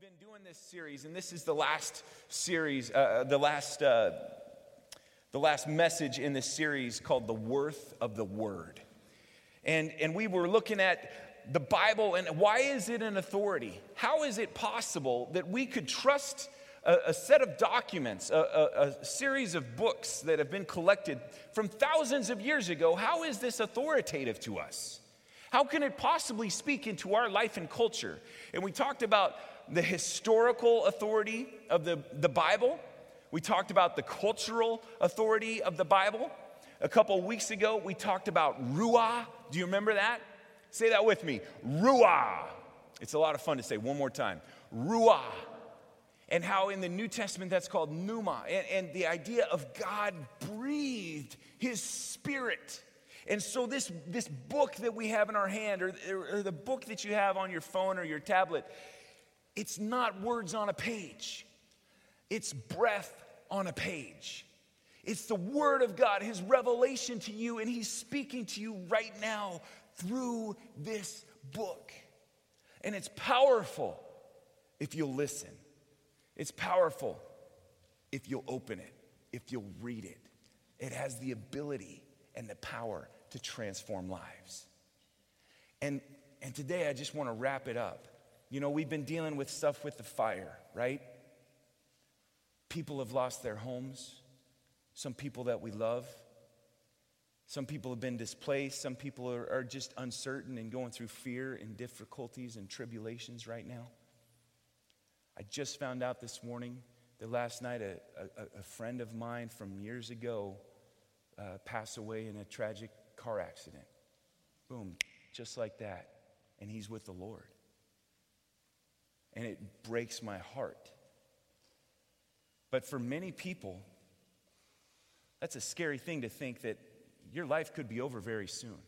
we've been doing this series, and this is the last series, uh, the last, uh, the last message in this series called "The Worth of the Word," and and we were looking at the Bible and why is it an authority? How is it possible that we could trust? A, a set of documents, a, a, a series of books that have been collected from thousands of years ago. How is this authoritative to us? How can it possibly speak into our life and culture? And we talked about the historical authority of the, the Bible. We talked about the cultural authority of the Bible. A couple weeks ago, we talked about Ruah. Do you remember that? Say that with me Ruah. It's a lot of fun to say one more time. Ruah. And how in the New Testament that's called pneuma. And, and the idea of God breathed his spirit. And so, this, this book that we have in our hand, or, or the book that you have on your phone or your tablet, it's not words on a page, it's breath on a page. It's the Word of God, His revelation to you, and He's speaking to you right now through this book. And it's powerful if you'll listen, it's powerful if you'll open it, if you'll read it. It has the ability and the power to transform lives. And, and today I just want to wrap it up you know, we've been dealing with stuff with the fire, right? People have lost their homes, some people that we love. Some people have been displaced. Some people are, are just uncertain and going through fear and difficulties and tribulations right now. I just found out this morning that last night a, a, a friend of mine from years ago uh, passed away in a tragic car accident. Boom, just like that. And he's with the Lord and it breaks my heart. But for many people, that's a scary thing to think that your life could be over very soon.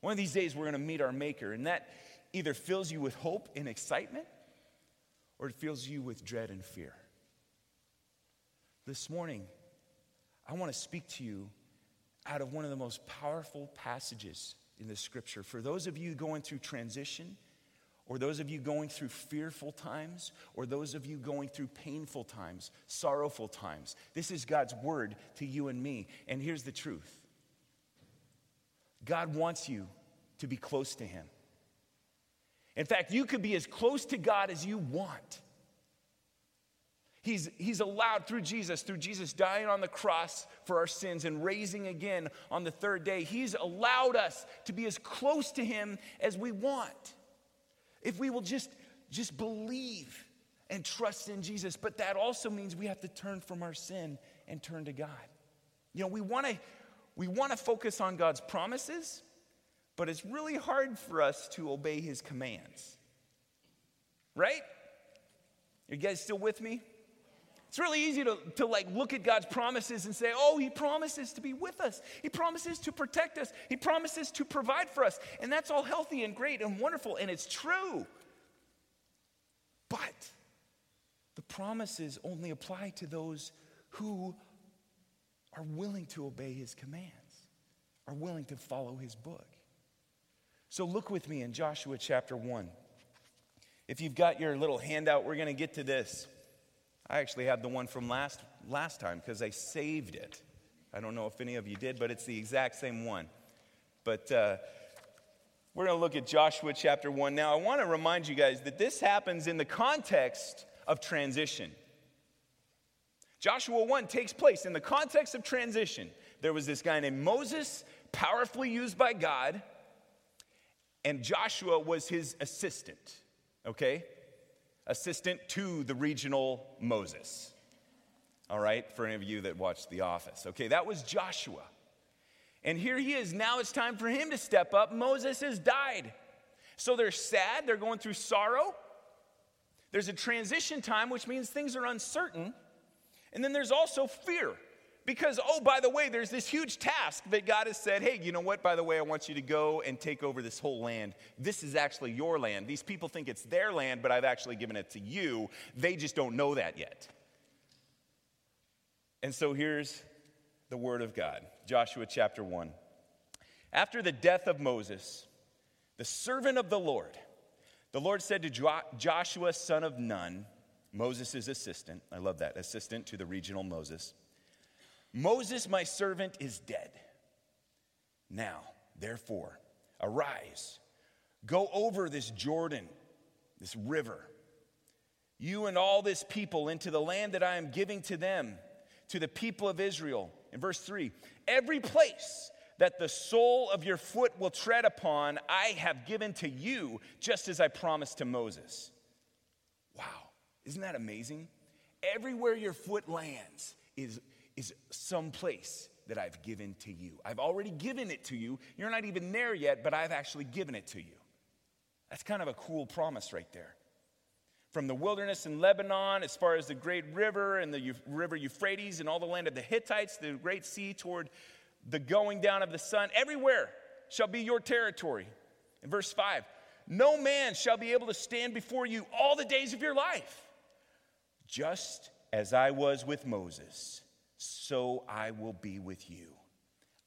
One of these days, we're going to meet our Maker, and that either fills you with hope and excitement or it fills you with dread and fear. This morning, I want to speak to you out of one of the most powerful passages in the scripture. For those of you going through transition, or those of you going through fearful times, or those of you going through painful times, sorrowful times. This is God's word to you and me. And here's the truth God wants you to be close to Him. In fact, you could be as close to God as you want. He's, he's allowed through Jesus, through Jesus dying on the cross for our sins and raising again on the third day, He's allowed us to be as close to Him as we want. If we will just, just believe and trust in Jesus. But that also means we have to turn from our sin and turn to God. You know, we want to we want to focus on God's promises, but it's really hard for us to obey his commands. Right? You guys still with me? It's really easy to, to like look at God's promises and say, oh, he promises to be with us. He promises to protect us. He promises to provide for us. And that's all healthy and great and wonderful, and it's true. But the promises only apply to those who are willing to obey his commands, are willing to follow his book. So look with me in Joshua chapter 1. If you've got your little handout, we're going to get to this. I actually have the one from last, last time because I saved it. I don't know if any of you did, but it's the exact same one. But uh, we're going to look at Joshua chapter 1 now. I want to remind you guys that this happens in the context of transition. Joshua 1 takes place in the context of transition. There was this guy named Moses, powerfully used by God, and Joshua was his assistant, okay? Assistant to the regional Moses. All right, for any of you that watched The Office. Okay, that was Joshua. And here he is. Now it's time for him to step up. Moses has died. So they're sad, they're going through sorrow. There's a transition time, which means things are uncertain. And then there's also fear. Because, oh, by the way, there's this huge task that God has said, hey, you know what? By the way, I want you to go and take over this whole land. This is actually your land. These people think it's their land, but I've actually given it to you. They just don't know that yet. And so here's the word of God Joshua chapter 1. After the death of Moses, the servant of the Lord, The Lord said to jo- Joshua, son of Nun, Moses' assistant, I love that, assistant to the regional Moses, Moses, my servant, is dead. Now, therefore, arise, go over this Jordan, this river, you and all this people into the land that I am giving to them, to the people of Israel. In verse 3, every place that the sole of your foot will tread upon, I have given to you, just as I promised to Moses. Wow, isn't that amazing? Everywhere your foot lands is, is some place that I've given to you. I've already given it to you. You're not even there yet, but I've actually given it to you. That's kind of a cool promise right there. From the wilderness in Lebanon, as far as the great river and the river Euphrates and all the land of the Hittites, the great sea toward the going down of the sun, everywhere shall be your territory. In verse 5, no man shall be able to stand before you all the days of your life. Just as I was with Moses, so I will be with you.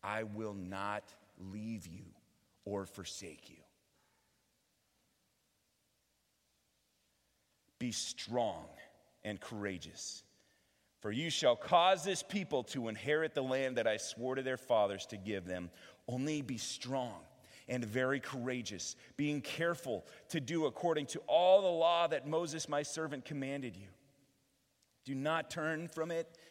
I will not leave you or forsake you. Be strong and courageous for you shall cause this people to inherit the land that I swore to their fathers to give them. Only be strong and very courageous, being careful to do according to all the law that Moses, my servant, commanded you. Do not turn from it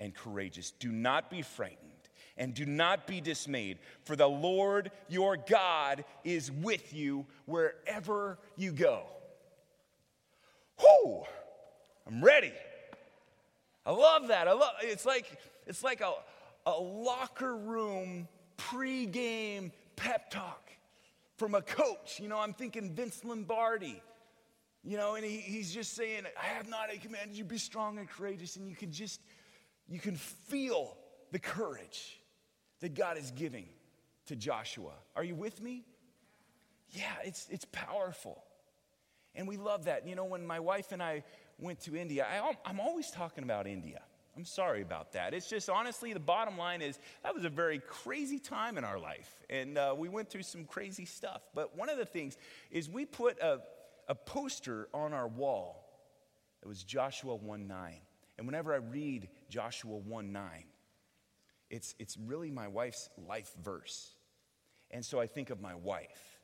and courageous. Do not be frightened and do not be dismayed, for the Lord your God is with you wherever you go. Whoo! I'm ready. I love that. I love it's like it's like a, a locker room pre-game pep talk from a coach. You know, I'm thinking Vince Lombardi. You know, and he, he's just saying, I have not a commanded you be strong and courageous, and you can just you can feel the courage that God is giving to Joshua. Are you with me? Yeah, it's it's powerful. And we love that. You know, when my wife and I went to India, I, I'm always talking about India. I'm sorry about that. It's just honestly, the bottom line is that was a very crazy time in our life. And uh, we went through some crazy stuff. But one of the things is we put a, a poster on our wall that was Joshua 1 9. And whenever I read Joshua 1 9, it's, it's really my wife's life verse. And so I think of my wife.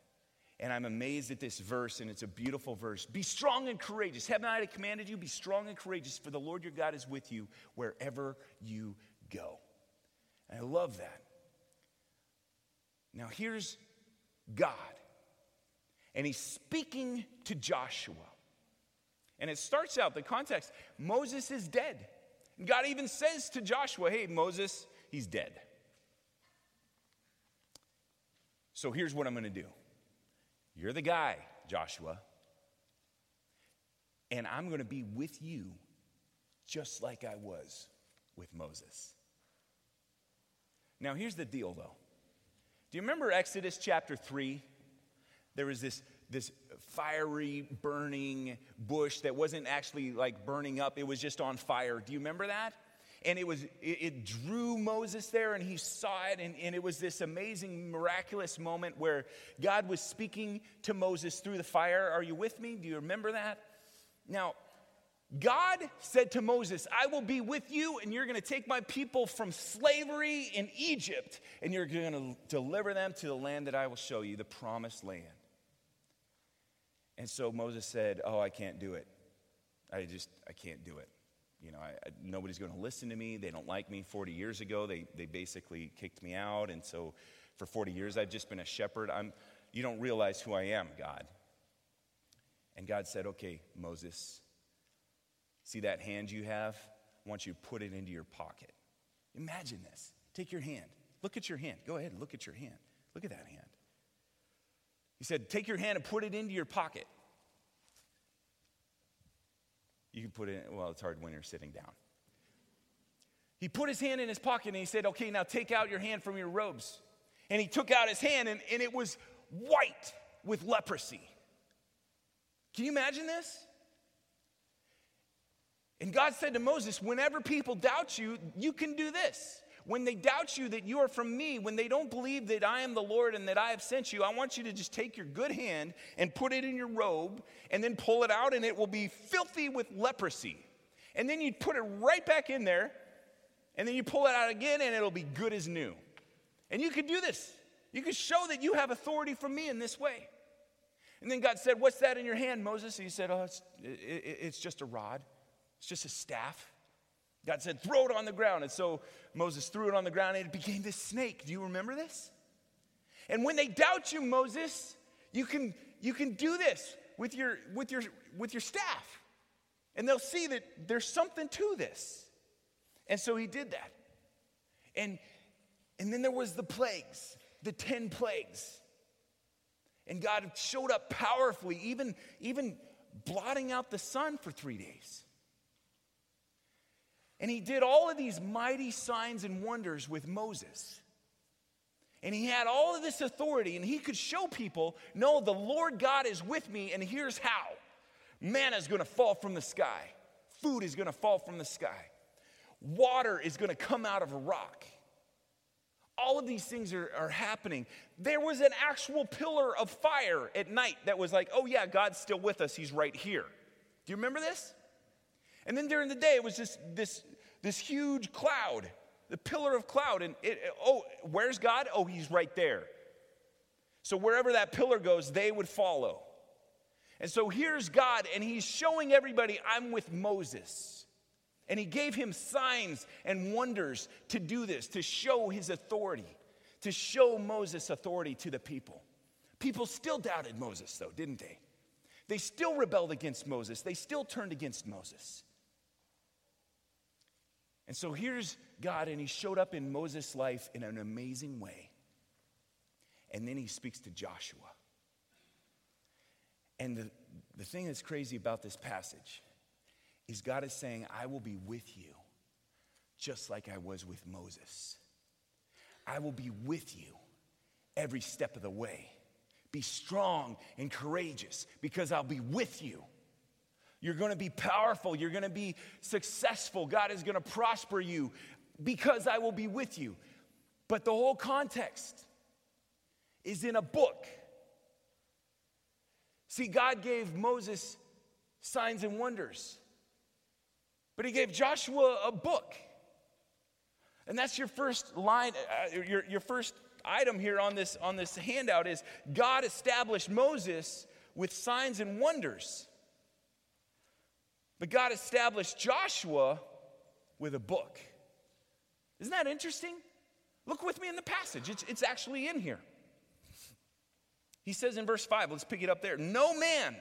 And I'm amazed at this verse, and it's a beautiful verse. Be strong and courageous. Haven't I commanded you? Be strong and courageous, for the Lord your God is with you wherever you go. And I love that. Now, here's God, and he's speaking to Joshua. And it starts out, the context Moses is dead. God even says to Joshua, Hey, Moses, he's dead. So here's what I'm going to do. You're the guy, Joshua. And I'm going to be with you just like I was with Moses. Now, here's the deal, though. Do you remember Exodus chapter 3? There was this, this fiery, burning bush that wasn't actually like burning up, it was just on fire. Do you remember that? and it was it, it, drew moses there and he saw it and, and it was this amazing miraculous moment where god was speaking to moses through the fire. Are you with me? Do you remember that? Now god said to moses i will be with you and you're going to take my people from slavery in egypt and you're going to deliver them to the land that i will show you the promised land and so moses said oh i can't do it i just i can't do it you know, I, I, nobody's going to listen to me. They don't like me. 40 years ago, they, they basically kicked me out. And so for 40 years, I've just been a shepherd. I'm, you don't realize who I am, God. And God said, Okay, Moses, see that hand you have? I want you to put it into your pocket. Imagine this. Take your hand. Look at your hand. Go ahead and look at your hand. Look at that hand. He said, Take your hand and put it into your pocket. You can put it in, well, it's hard when you're sitting down. He put his hand in his pocket and he said, Okay, now take out your hand from your robes. And he took out his hand and, and it was white with leprosy. Can you imagine this? And God said to Moses, Whenever people doubt you, you can do this. When they doubt you that you are from me, when they don't believe that I am the Lord and that I have sent you, I want you to just take your good hand and put it in your robe and then pull it out, and it will be filthy with leprosy. And then you put it right back in there, and then you pull it out again, and it'll be good as new. And you can do this. You can show that you have authority from me in this way. And then God said, What's that in your hand, Moses? And he said, Oh, it's, it, it's just a rod, it's just a staff. God said, Throw it on the ground. And so Moses threw it on the ground and it became this snake. Do you remember this? And when they doubt you, Moses, you can, you can do this with your, with, your, with your staff. And they'll see that there's something to this. And so he did that. And, and then there was the plagues, the 10 plagues. And God showed up powerfully, even, even blotting out the sun for three days. And he did all of these mighty signs and wonders with Moses. And he had all of this authority, and he could show people no, the Lord God is with me, and here's how manna is to fall from the sky, food is to fall from the sky, water is to come out of a rock. All of these things are, are happening. There was an actual pillar of fire at night that was like, oh, yeah, God's still with us. He's right here. Do you remember this? And then during the day, it was just this, this huge cloud, the pillar of cloud. And it, oh, where's God? Oh, he's right there. So wherever that pillar goes, they would follow. And so here's God, and he's showing everybody, I'm with Moses. And he gave him signs and wonders to do this, to show his authority, to show Moses' authority to the people. People still doubted Moses, though, didn't they? They still rebelled against Moses, they still turned against Moses. And so here's God, and he showed up in Moses' life in an amazing way. And then he speaks to Joshua. And the, the thing that's crazy about this passage is God is saying, I will be with you just like I was with Moses. I will be with you every step of the way. Be strong and courageous because I'll be with you. You're going to be powerful. You're going to be successful. God is going to prosper you because I will be with you. But the whole context is in a book. See, God gave Moses signs and wonders. But he gave Joshua a book. And that's your first line, uh, your, your first item here on this, on this handout is God established Moses with signs and wonders. But God established Joshua with a book. Isn't that interesting? Look with me in the passage, it's, it's actually in here. He says in verse 5, let's pick it up there. No man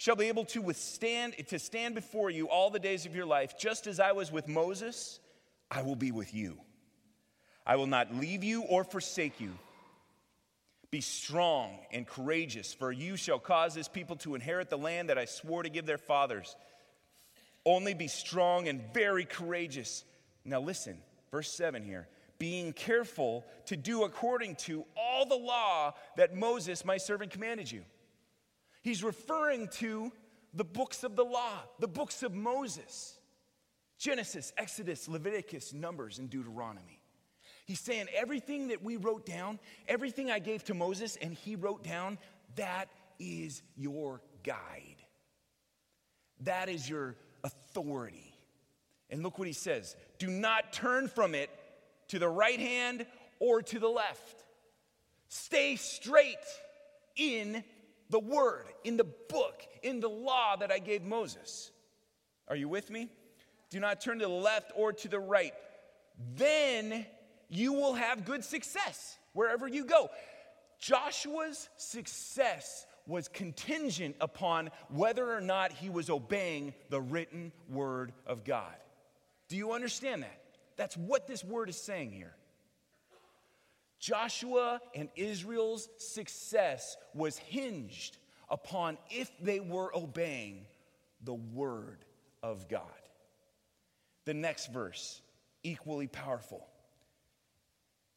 shall be able to withstand to stand before you all the days of your life just as i was with moses i will be with you i will not leave you or forsake you be strong and courageous for you shall cause this people to inherit the land that i swore to give their fathers only be strong and very courageous now listen verse 7 here being careful to do according to all the law that moses my servant commanded you He's referring to the books of the law, the books of Moses Genesis, Exodus, Leviticus, Numbers, and Deuteronomy. He's saying everything that we wrote down, everything I gave to Moses and he wrote down, that is your guide. That is your authority. And look what he says do not turn from it to the right hand or to the left. Stay straight in the word, in the book, in the law that I gave Moses. Are you with me? Do not turn to the left or to the right. Then you will have good success wherever you go. Joshua's success was contingent upon whether or not he was obeying the written word of God. Do you understand that? That's what this word is saying here. Joshua and Israel's success was hinged upon if they were obeying the word of God. The next verse, equally powerful.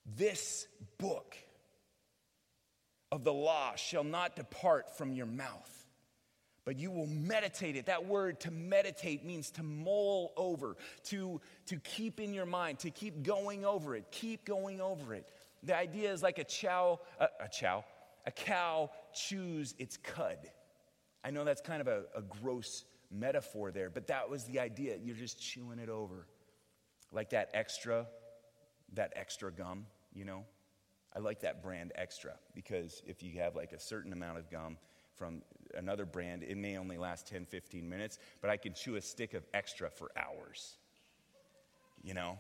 This book of the law shall not depart from your mouth but you will meditate it. That word to meditate means to mull over, to, to keep in your mind, to keep going over it, keep going over it. The idea is like a chow, a, a chow, a cow chews its cud. I know that's kind of a, a gross metaphor there, but that was the idea. You're just chewing it over. Like that extra, that extra gum, you know? I like that brand extra because if you have like a certain amount of gum from another brand, it may only last 10, 15 minutes, but I can chew a stick of extra for hours. You know?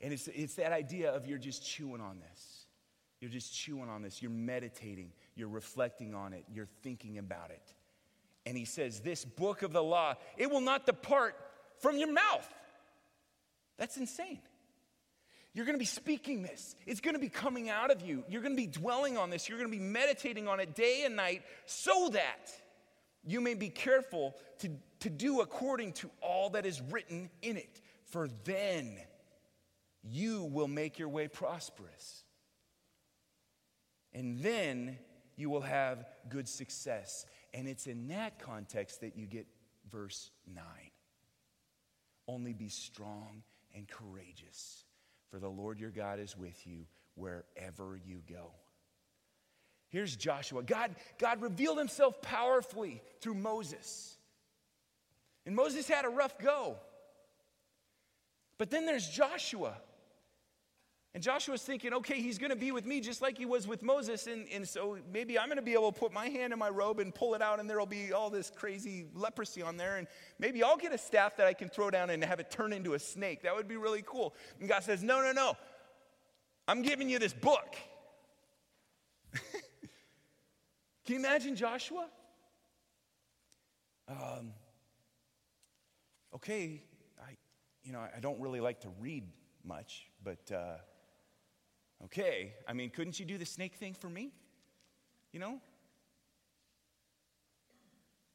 And it's, it's that idea of you're just chewing on this. You're just chewing on this. You're meditating. You're reflecting on it. You're thinking about it. And he says, This book of the law, it will not depart from your mouth. That's insane. You're going to be speaking this. It's going to be coming out of you. You're going to be dwelling on this. You're going to be meditating on it day and night so that you may be careful to, to do according to all that is written in it. For then you will make your way prosperous. And then you will have good success. And it's in that context that you get verse 9. Only be strong and courageous, for the Lord your God is with you wherever you go. Here's Joshua. God, God revealed himself powerfully through Moses. And Moses had a rough go. But then there's Joshua. And Joshua's thinking, okay, he's going to be with me just like he was with Moses. And, and so maybe I'm going to be able to put my hand in my robe and pull it out, and there'll be all this crazy leprosy on there. And maybe I'll get a staff that I can throw down and have it turn into a snake. That would be really cool. And God says, no, no, no. I'm giving you this book. can you imagine Joshua? Um, okay, I, you know, I don't really like to read much, but. Uh, Okay, I mean, couldn't you do the snake thing for me? You know?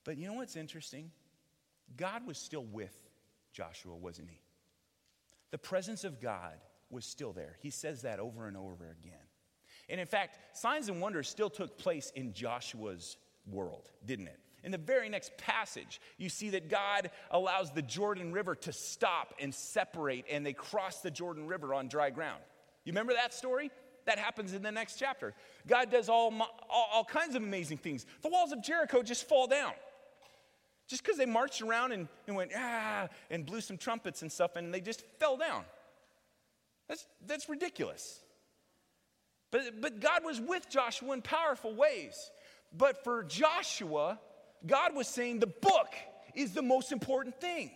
But you know what's interesting? God was still with Joshua, wasn't he? The presence of God was still there. He says that over and over again. And in fact, signs and wonders still took place in Joshua's world, didn't it? In the very next passage, you see that God allows the Jordan River to stop and separate, and they cross the Jordan River on dry ground. You remember that story? That happens in the next chapter. God does all, all, all kinds of amazing things. The walls of Jericho just fall down. Just because they marched around and, and went, ah, and blew some trumpets and stuff, and they just fell down. That's, that's ridiculous. But, but God was with Joshua in powerful ways. But for Joshua, God was saying the book is the most important thing.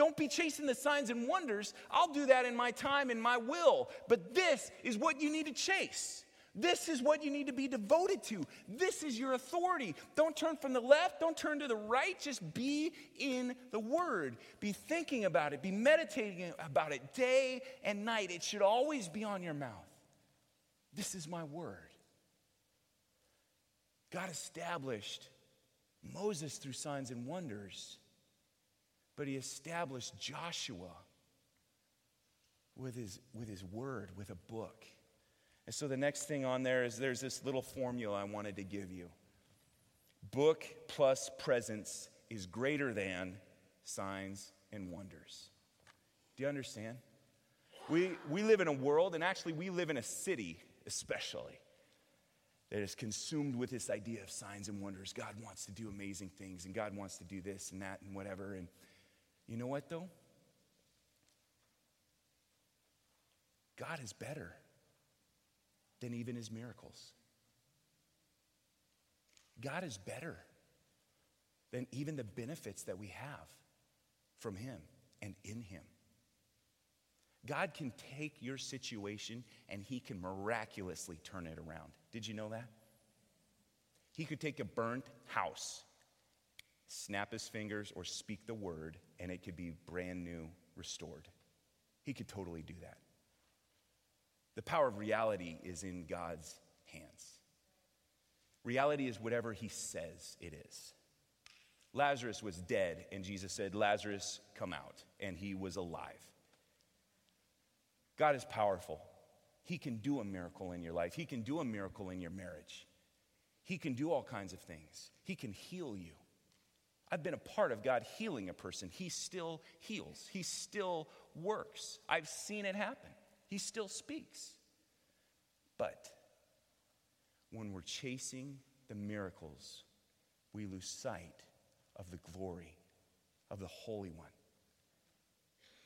Don't be chasing the signs and wonders. I'll do that in my time, and my will. But this is what you need to chase. This is what you need to be devoted to. This is your authority. Don't turn from the left, don't turn to the right. Just be in the Word. Be thinking about it, be meditating about it day and night. It should always be on your mouth. This is my Word. God established Moses through signs and wonders but he established Joshua with his, with his word, with a book. And so the next thing on there is there's this little formula I wanted to give you book plus presence is greater than signs and wonders. Do you understand? We, we live in a world, and actually, we live in a city, especially, that is consumed with this idea of signs and wonders. God wants to do amazing things, and God wants to do this and that and whatever. And you know what, though? God is better than even his miracles. God is better than even the benefits that we have from him and in him. God can take your situation and he can miraculously turn it around. Did you know that? He could take a burnt house snap his fingers or speak the word, and it could be brand new, restored. He could totally do that. The power of reality is in God's hands. Reality is whatever he says it is. Lazarus was dead, and Jesus said, Lazarus, come out. And he was alive. God is powerful. He can do a miracle in your life, He can do a miracle in your marriage. He can do all kinds of things. He can heal you. I've been a part of God healing a person. He still heals, He still works. I've seen it happen. He still speaks. But when we're chasing the miracles, we lose sight of the glory of the Holy One.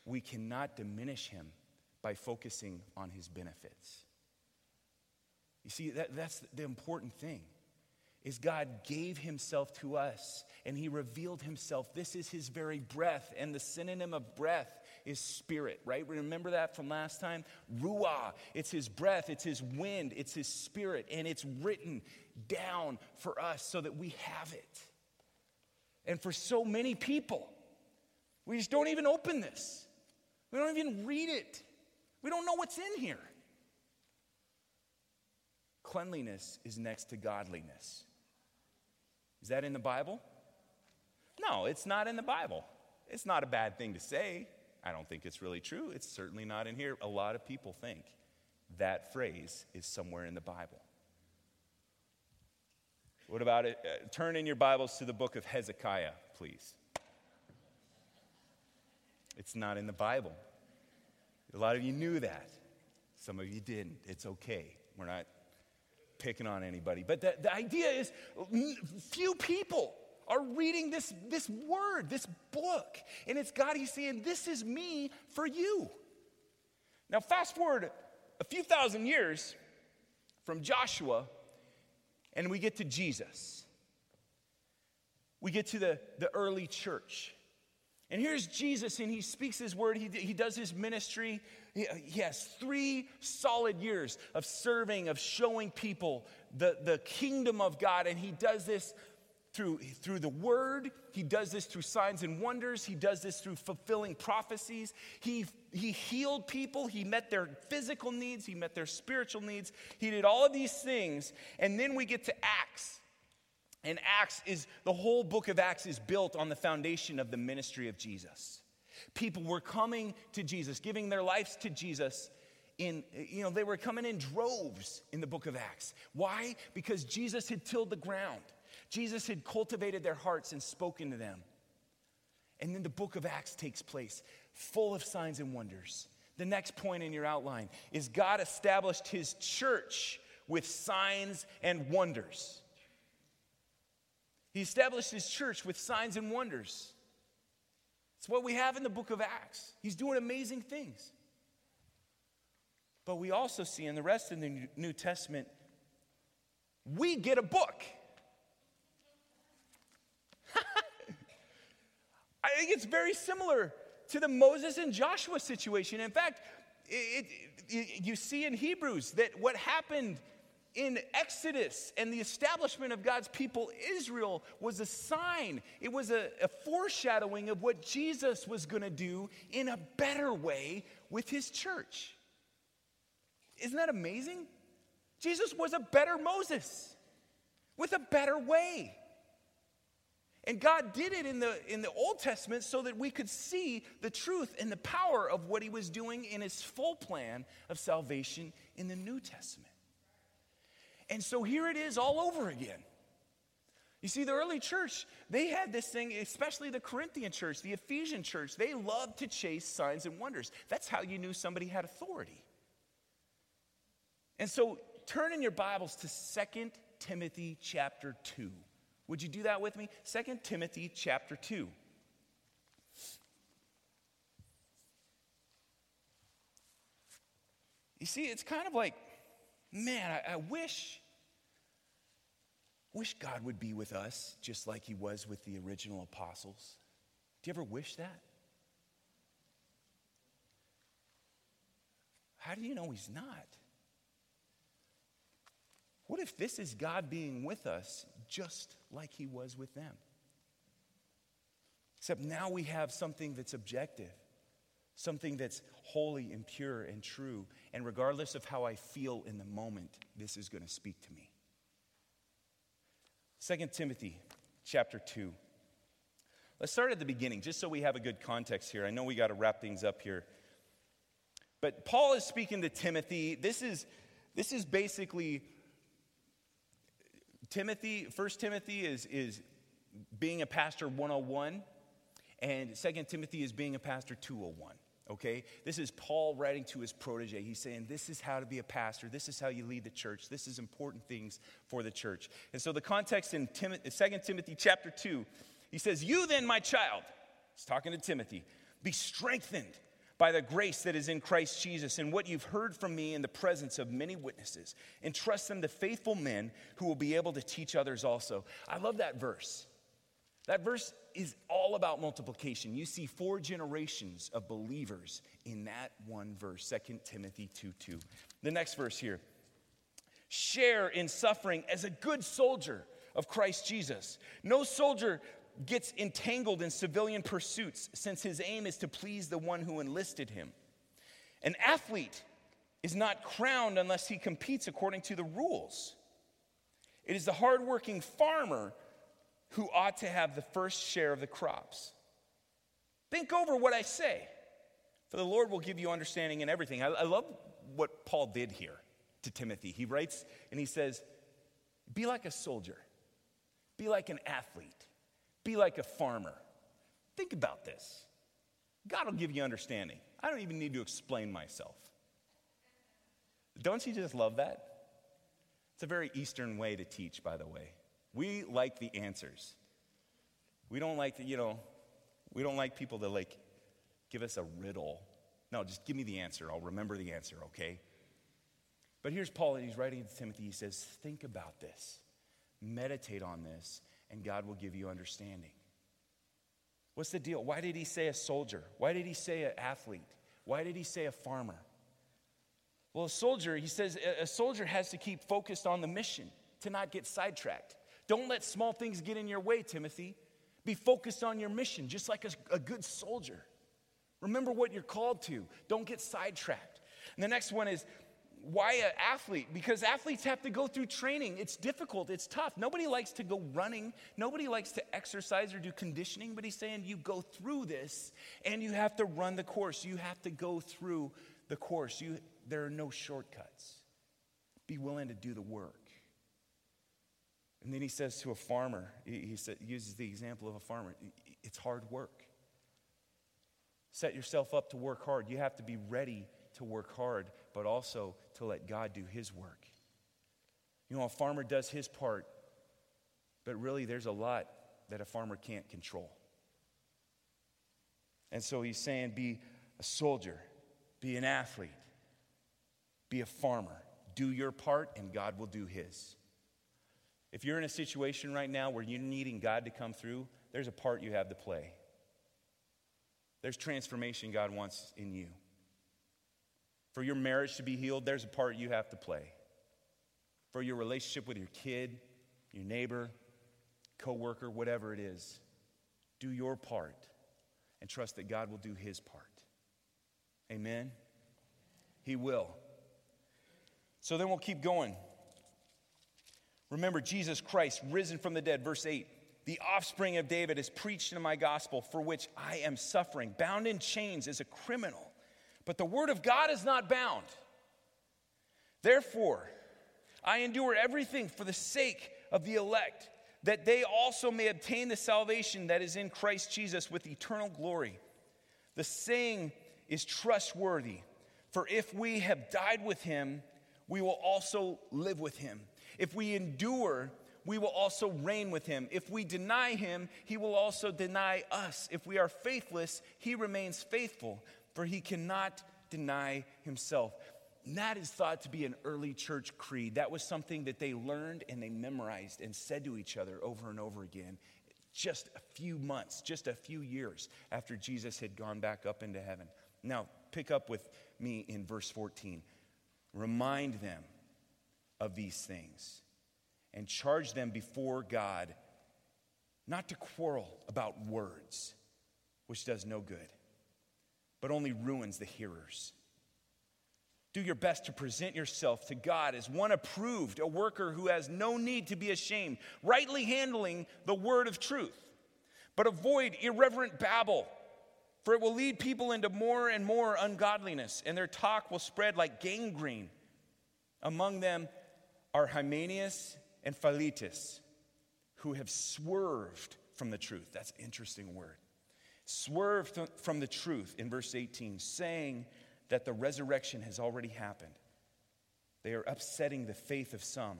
We cannot diminish him by focusing on his benefits. You see, that, that's the important thing is God gave himself to us and he revealed himself. This is his very breath, and the synonym of breath is spirit, right? Remember that from last time? Ruah, it's his breath, it's his wind, it's his spirit, and it's written down for us so that we have it. And for so many people, we just don't even open this. We don't even read it. We don't know what's in here. Cleanliness is next to godliness. Is that in the Bible? No, it's not in the Bible. It's not a bad thing to say. I don't think it's really true. It's certainly not in here. A lot of people think that phrase is somewhere in the Bible. What about it? Uh, turn in your Bibles to the book of Hezekiah, please. It's not in the Bible. A lot of you knew that. Some of you didn't. It's okay. We're not picking on anybody. But the, the idea is few people are reading this, this word, this book. And it's God, He's saying, This is me for you. Now, fast forward a few thousand years from Joshua, and we get to Jesus. We get to the, the early church. And here's Jesus, and he speaks his word, he, he does his ministry. He, he has three solid years of serving, of showing people the, the kingdom of God, and he does this through, through the word. He does this through signs and wonders. He does this through fulfilling prophecies. He, he healed people. He met their physical needs. He met their spiritual needs. He did all of these things. And then we get to Acts. And Acts is the whole book of Acts is built on the foundation of the ministry of Jesus. People were coming to Jesus, giving their lives to Jesus in, you know, they were coming in droves in the book of Acts. Why? Because Jesus had tilled the ground. Jesus had cultivated their hearts and spoken to them. And then the book of Acts takes place, full of signs and wonders. The next point in your outline is God established his church with signs and wonders. He established his church with signs and wonders. It's what we have in the book of Acts. He's doing amazing things. But we also see in the rest of the New Testament, we get a book. I think it's very similar to the Moses and Joshua situation. In fact, it, it, you see in Hebrews that what happened in Exodus and the establishment of God's people, Israel, was a sign. It was a, a foreshadowing of what Jesus was going to do in a better way with his church. Isn't that amazing? Jesus was a better Moses with a better way. And God did it in the, in the Old Testament so that we could see the truth and the power of what he was doing in his full plan of salvation in the New Testament. And so here it is all over again. You see, the early church, they had this thing, especially the Corinthian church, the Ephesian church, they loved to chase signs and wonders. That's how you knew somebody had authority. And so turn in your Bibles to Second Timothy chapter 2. Would you do that with me? Second Timothy chapter 2. You see, it's kind of like man, I, I wish, wish God would be with us just like he was with the original apostles. Do you ever wish that? How do you know he's not? What if this is God being with us just like he was with them? Except now we have something that's objective something that's holy and pure and true. And regardless of how I feel in the moment, this is going to speak to me. 2 Timothy chapter 2. Let's start at the beginning, just so we have a good context here. I know we got to wrap things up here. But Paul is speaking to Timothy. This is, this is basically Timothy, First Timothy is, is being a pastor 101, and Second Timothy is being a pastor 201. Okay? This is Paul writing to his protege. He's saying, This is how to be a pastor. This is how you lead the church. This is important things for the church. And so the context in Tim- 2 Timothy chapter 2, he says, You then, my child, he's talking to Timothy, be strengthened by the grace that is in Christ Jesus and what you've heard from me in the presence of many witnesses. Entrust them to faithful men who will be able to teach others also. I love that verse. That verse is all about multiplication. You see four generations of believers in that one verse, 2 Timothy 2 2. The next verse here share in suffering as a good soldier of Christ Jesus. No soldier gets entangled in civilian pursuits since his aim is to please the one who enlisted him. An athlete is not crowned unless he competes according to the rules. It is the hardworking farmer who ought to have the first share of the crops. Think over what I say, for the Lord will give you understanding in everything. I, I love what Paul did here to Timothy. He writes and he says, Be like a soldier, be like an athlete, be like a farmer. Think about this. God will give you understanding. I don't even need to explain myself. Don't you just love that? It's a very Eastern way to teach, by the way. We like the answers. We don't like, the, you know, we don't like people to like give us a riddle. No, just give me the answer. I'll remember the answer, okay? But here's Paul, and he's writing to Timothy. He says, Think about this, meditate on this, and God will give you understanding. What's the deal? Why did he say a soldier? Why did he say an athlete? Why did he say a farmer? Well, a soldier, he says, a soldier has to keep focused on the mission to not get sidetracked. Don't let small things get in your way, Timothy. Be focused on your mission, just like a, a good soldier. Remember what you're called to. Don't get sidetracked. And the next one is why an athlete? Because athletes have to go through training. It's difficult, it's tough. Nobody likes to go running, nobody likes to exercise or do conditioning, but he's saying you go through this and you have to run the course. You have to go through the course. You, there are no shortcuts. Be willing to do the work. And then he says to a farmer, he, uses the example of a farmer it's hard work. Set yourself up to work hard. You have to be ready to work hard, but also to let God do his work. You know, a farmer does his part, but really there's a lot that a farmer can't control. And so he's saying be a soldier, be an athlete, be a farmer. Do your part, and God will do his. If you're in a situation right now where you're needing God to come through, there's a part you have to play. There's transformation God wants in you. For your marriage to be healed, there's a part you have to play. For your relationship with your kid, your neighbor, coworker, whatever it is, do your part and trust that God will do his part. Amen. He will. So then we'll keep going. Remember Jesus Christ, risen from the dead, verse 8. The offspring of David is preached in my gospel, for which I am suffering, bound in chains as a criminal. But the word of God is not bound. Therefore, I endure everything for the sake of the elect, that they also may obtain the salvation that is in Christ Jesus with eternal glory. The saying is trustworthy, for if we have died with him, we will also live with him. If we endure, we will also reign with him. If we deny him, he will also deny us. If we are faithless, he remains faithful, for he cannot deny himself. And that is thought to be an early church creed. That was something that they learned and they memorized and said to each other over and over again just a few months, just a few years after Jesus had gone back up into heaven. Now, pick up with me in verse 14. Remind them of these things and charge them before God not to quarrel about words, which does no good, but only ruins the hearers. Do your best to present yourself to God as one approved, a worker who has no need to be ashamed, rightly handling the word of truth. But avoid irreverent babble, for it will lead people into more and more ungodliness, and their talk will spread like gangrene. Among them are Hymenaeus and Philetus, who have swerved from the truth. That's interesting word. Swerved from the truth in verse 18, saying that the resurrection has already happened. They are upsetting the faith of some.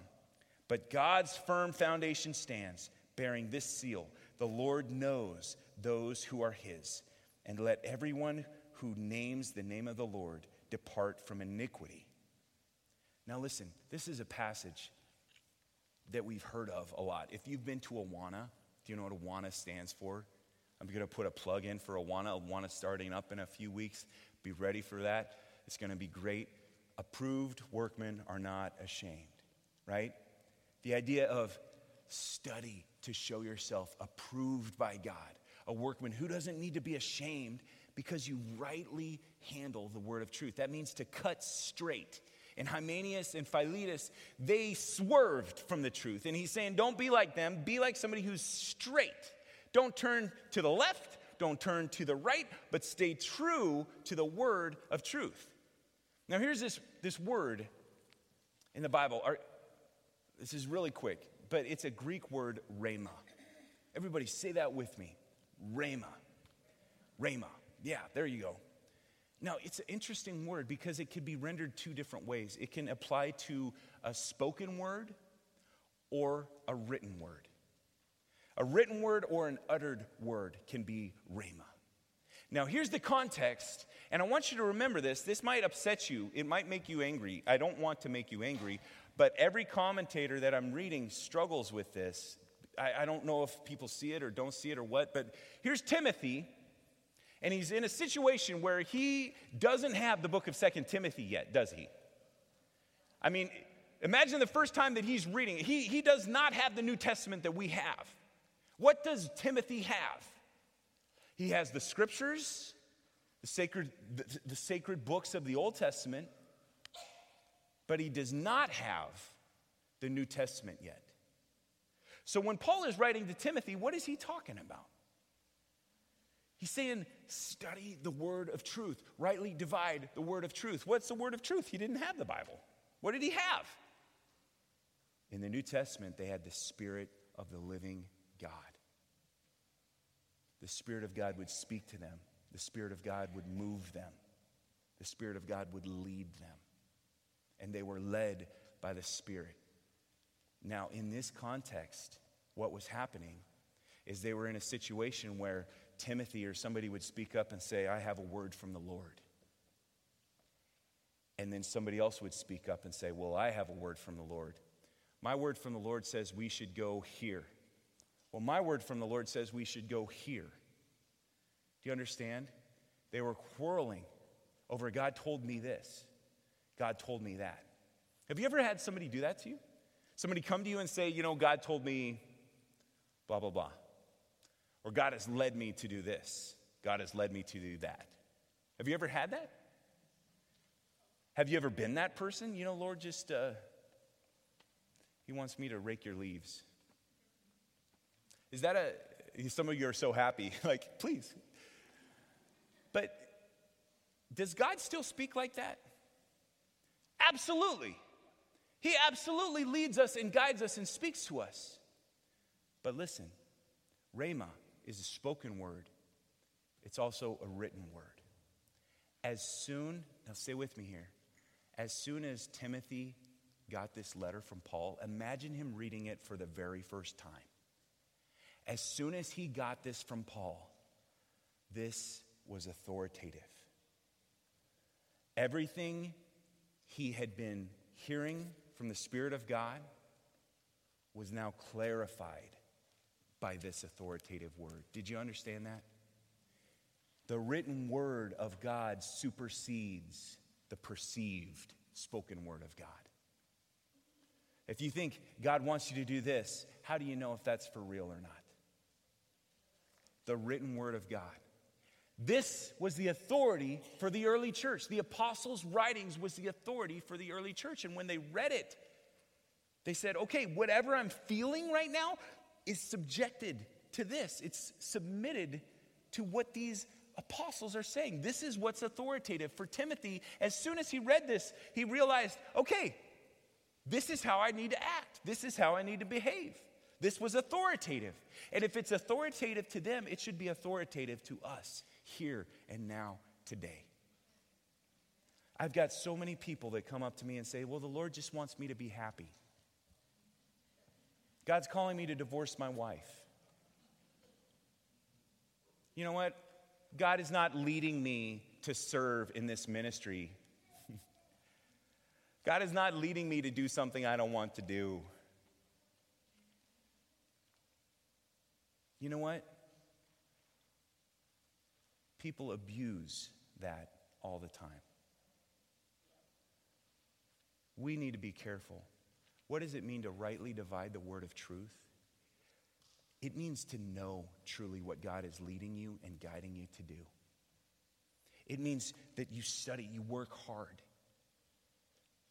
But God's firm foundation stands, bearing this seal The Lord knows those who are his, and let everyone who names the name of the Lord depart from iniquity. Now, listen, this is a passage that we've heard of a lot. If you've been to Awana, do you know what Awana stands for? I'm going to put a plug in for Awana. Awana starting up in a few weeks. Be ready for that. It's going to be great. Approved workmen are not ashamed, right? The idea of study to show yourself approved by God, a workman who doesn't need to be ashamed because you rightly handle the word of truth. That means to cut straight. And Hymenaeus and Philetus, they swerved from the truth. And he's saying, don't be like them, be like somebody who's straight. Don't turn to the left, don't turn to the right, but stay true to the word of truth. Now, here's this, this word in the Bible. This is really quick, but it's a Greek word, rhema. Everybody say that with me. Rhema. Rhema. Yeah, there you go. Now, it's an interesting word because it could be rendered two different ways. It can apply to a spoken word or a written word. A written word or an uttered word can be rhema. Now, here's the context, and I want you to remember this. This might upset you, it might make you angry. I don't want to make you angry, but every commentator that I'm reading struggles with this. I, I don't know if people see it or don't see it or what, but here's Timothy, and he's in a situation where he doesn't have the book of Second Timothy yet, does he? I mean, imagine the first time that he's reading He, he does not have the New Testament that we have. What does Timothy have? He has the scriptures, the sacred, the, the sacred books of the Old Testament, but he does not have the New Testament yet. So when Paul is writing to Timothy, what is he talking about? He's saying, study the word of truth, rightly divide the word of truth. What's the word of truth? He didn't have the Bible. What did he have? In the New Testament, they had the Spirit of the living God. The Spirit of God would speak to them, the Spirit of God would move them, the Spirit of God would lead them and they were led by the Spirit. Now, in this context, what was happening is they were in a situation where Timothy or somebody would speak up and say, I have a word from the Lord. And then somebody else would speak up and say, Well, I have a word from the Lord. My word from the Lord says we should go here. Well, my word from the Lord says we should go here. Do you understand? They were quarreling over God told me this. God told me that. Have you ever had somebody do that to you? Somebody come to you and say, you know, God told me blah, blah, blah. Or God has led me to do this. God has led me to do that. Have you ever had that? Have you ever been that person? You know, Lord, just, uh, He wants me to rake your leaves. Is that a, some of you are so happy, like, please. But does God still speak like that? Absolutely. He absolutely leads us and guides us and speaks to us. But listen, Rhema is a spoken word, it's also a written word. As soon, now stay with me here, as soon as Timothy got this letter from Paul, imagine him reading it for the very first time. As soon as he got this from Paul, this was authoritative. Everything he had been hearing from the Spirit of God was now clarified by this authoritative word. Did you understand that? The written word of God supersedes the perceived spoken word of God. If you think God wants you to do this, how do you know if that's for real or not? The written word of God. This was the authority for the early church. The apostles' writings was the authority for the early church. And when they read it, they said, okay, whatever I'm feeling right now is subjected to this, it's submitted to what these apostles are saying. This is what's authoritative. For Timothy, as soon as he read this, he realized okay, this is how I need to act, this is how I need to behave. This was authoritative. And if it's authoritative to them, it should be authoritative to us here and now today. I've got so many people that come up to me and say, Well, the Lord just wants me to be happy. God's calling me to divorce my wife. You know what? God is not leading me to serve in this ministry. God is not leading me to do something I don't want to do. You know what? People abuse that all the time. We need to be careful. What does it mean to rightly divide the word of truth? It means to know truly what God is leading you and guiding you to do. It means that you study, you work hard,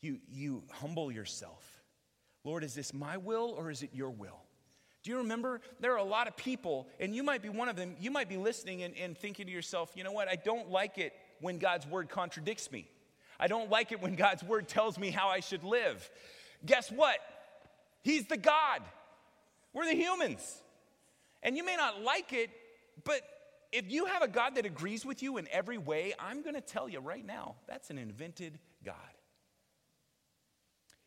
you, you humble yourself. Lord, is this my will or is it your will? Do you remember? There are a lot of people, and you might be one of them, you might be listening and, and thinking to yourself, you know what? I don't like it when God's word contradicts me. I don't like it when God's word tells me how I should live. Guess what? He's the God. We're the humans. And you may not like it, but if you have a God that agrees with you in every way, I'm going to tell you right now that's an invented God.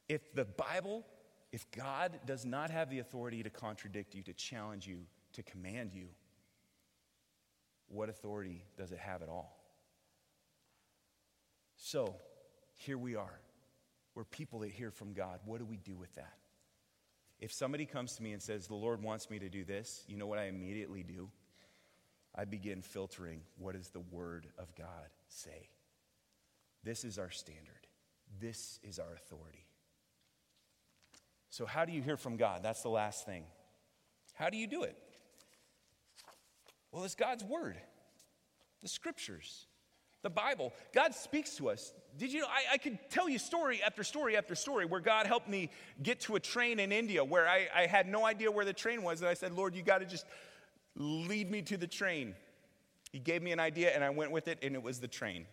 If the Bible, if God does not have the authority to contradict you, to challenge you, to command you, what authority does it have at all? So, here we are. We're people that hear from God. What do we do with that? If somebody comes to me and says, The Lord wants me to do this, you know what I immediately do? I begin filtering what does the Word of God say? This is our standard, this is our authority. So, how do you hear from God? That's the last thing. How do you do it? Well, it's God's Word, the Scriptures the Bible. God speaks to us. Did you know? I, I, could tell you story after story after story where God helped me get to a train in India where I, I had no idea where the train was. And I said, Lord, you got to just lead me to the train. He gave me an idea and I went with it, and it was the train.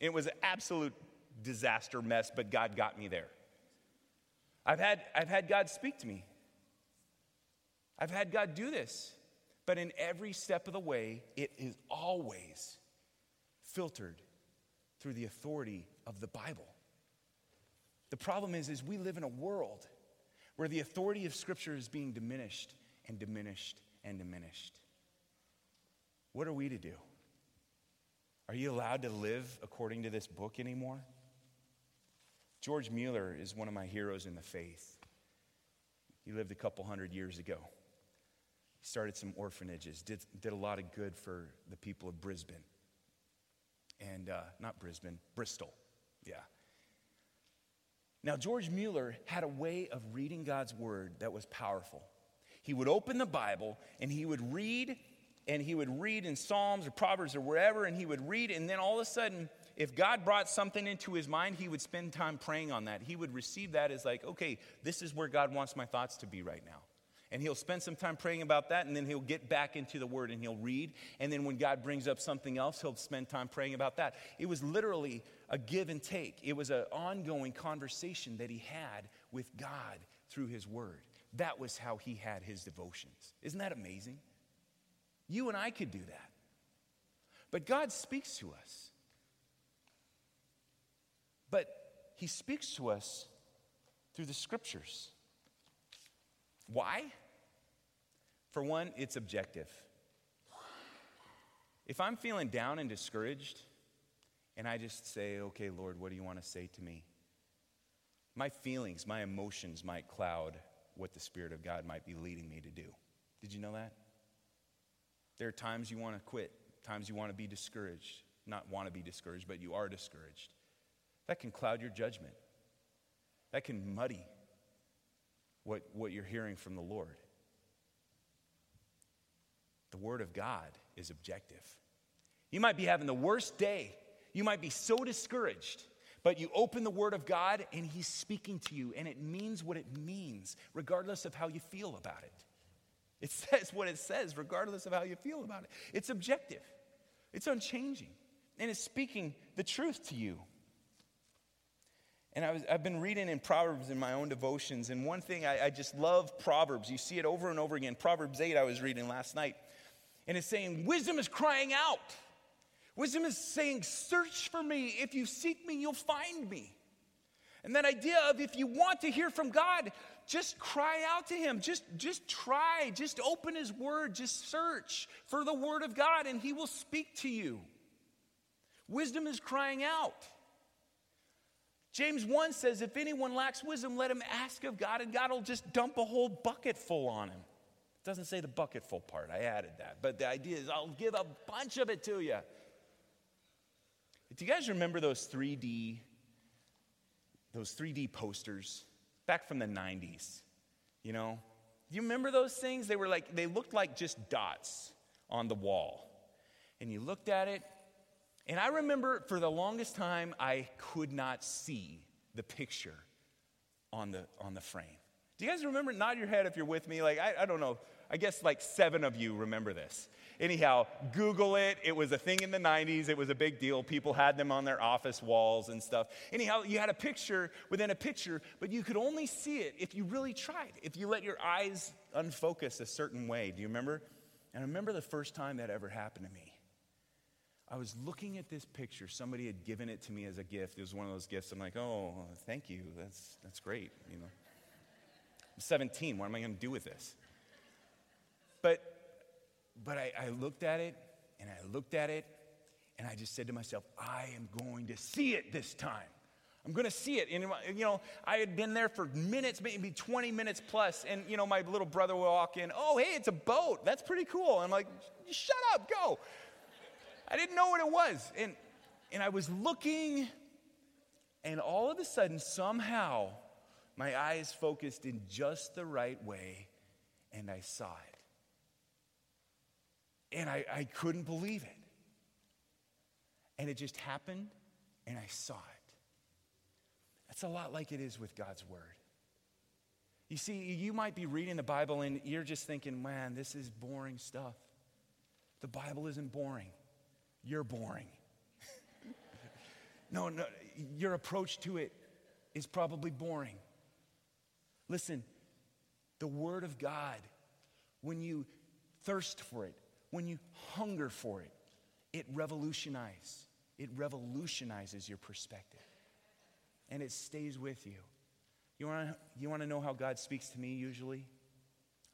It was an absolute disaster mess, but God got me there. I've had, I've had God speak to me. I've had God do this. But in every step of the way, it is always filtered through the authority of the Bible. The problem is, is we live in a world where the authority of Scripture is being diminished and diminished and diminished. What are we to do? Are you allowed to live according to this book anymore? George Mueller is one of my heroes in the faith. He lived a couple hundred years ago. He started some orphanages, did, did a lot of good for the people of Brisbane and uh, not Brisbane, Bristol. Yeah. Now, George Mueller had a way of reading God's word that was powerful. He would open the Bible and he would read, and he would read in Psalms or Proverbs or wherever, and he would read, and then all of a sudden, if God brought something into his mind, he would spend time praying on that. He would receive that as, like, okay, this is where God wants my thoughts to be right now. And he'll spend some time praying about that, and then he'll get back into the word and he'll read. And then when God brings up something else, he'll spend time praying about that. It was literally a give and take, it was an ongoing conversation that he had with God through his word. That was how he had his devotions. Isn't that amazing? You and I could do that. But God speaks to us. But he speaks to us through the scriptures. Why? For one, it's objective. If I'm feeling down and discouraged, and I just say, okay, Lord, what do you want to say to me? My feelings, my emotions might cloud what the Spirit of God might be leading me to do. Did you know that? There are times you want to quit, times you want to be discouraged. Not want to be discouraged, but you are discouraged. That can cloud your judgment, that can muddy what, what you're hearing from the Lord. The Word of God is objective. You might be having the worst day, you might be so discouraged, but you open the Word of God and He's speaking to you, and it means what it means, regardless of how you feel about it. It says what it says, regardless of how you feel about it. It's objective, it's unchanging, and it's speaking the truth to you. And I was, I've been reading in Proverbs in my own devotions, and one thing I, I just love Proverbs. You see it over and over again. Proverbs 8, I was reading last night, and it's saying, Wisdom is crying out. Wisdom is saying, Search for me. If you seek me, you'll find me. And that idea of if you want to hear from God, just cry out to Him. Just, just try. Just open His Word. Just search for the Word of God, and He will speak to you. Wisdom is crying out. James 1 says, If anyone lacks wisdom, let him ask of God, and God will just dump a whole bucket full on him. Doesn't say the bucketful part, I added that. But the idea is, I'll give a bunch of it to you. Do you guys remember those 3D, those 3D posters back from the 90s? You know? Do you remember those things? They were like, they looked like just dots on the wall. And you looked at it, and I remember for the longest time, I could not see the picture on the, on the frame. Do you guys remember? Nod your head if you're with me. Like, I, I don't know. I guess like seven of you remember this. Anyhow, Google it. It was a thing in the 90s. It was a big deal. People had them on their office walls and stuff. Anyhow, you had a picture within a picture, but you could only see it if you really tried, if you let your eyes unfocus a certain way. Do you remember? And I remember the first time that ever happened to me. I was looking at this picture. Somebody had given it to me as a gift. It was one of those gifts. I'm like, oh, thank you. That's, that's great. You know, I'm 17. What am I going to do with this? But, but I, I looked at it and I looked at it and I just said to myself, I am going to see it this time. I'm going to see it. And, you know, I had been there for minutes, maybe 20 minutes plus, And, you know, my little brother will walk in, oh, hey, it's a boat. That's pretty cool. I'm like, shut up, go. I didn't know what it was. And, and I was looking, and all of a sudden, somehow, my eyes focused in just the right way, and I saw it. And I, I couldn't believe it. And it just happened, and I saw it. That's a lot like it is with God's Word. You see, you might be reading the Bible and you're just thinking, man, this is boring stuff. The Bible isn't boring. You're boring. no, no, your approach to it is probably boring. Listen, the Word of God, when you thirst for it, when you hunger for it, it revolutionizes. It revolutionizes your perspective. And it stays with you. You want to you wanna know how God speaks to me usually?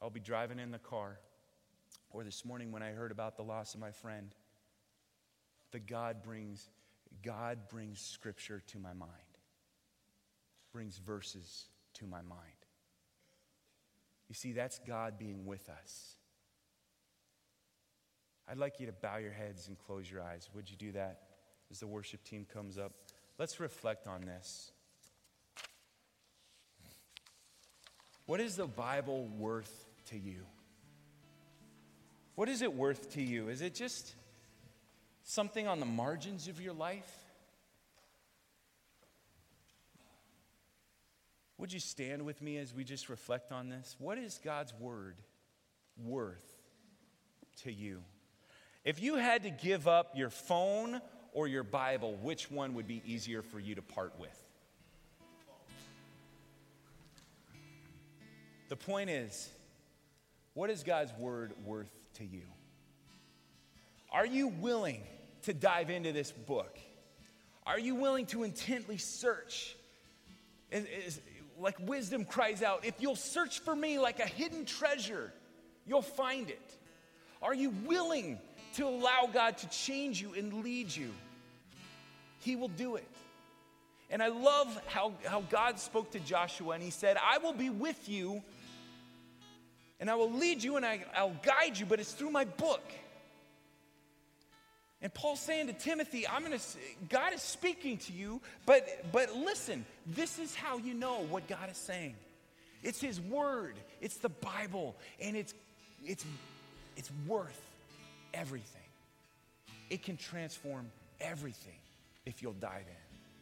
I'll be driving in the car. Or this morning when I heard about the loss of my friend that God brings, God brings scripture to my mind, brings verses to my mind. You see, that's God being with us. I'd like you to bow your heads and close your eyes. Would you do that as the worship team comes up? Let's reflect on this. What is the Bible worth to you? What is it worth to you? Is it just something on the margins of your life? Would you stand with me as we just reflect on this? What is God's word worth to you? If you had to give up your phone or your Bible, which one would be easier for you to part with? The point is, what is God's word worth to you? Are you willing to dive into this book? Are you willing to intently search? like wisdom cries out, if you'll search for me like a hidden treasure, you'll find it. Are you willing to allow God to change you and lead you? He will do it. And I love how, how God spoke to Joshua and he said, I will be with you and I will lead you and I, I'll guide you, but it's through my book. And Paul's saying to Timothy, I'm gonna God is speaking to you, but but listen, this is how you know what God is saying. It's his word, it's the Bible, and it's it's it's worth everything. It can transform everything if you'll dive in.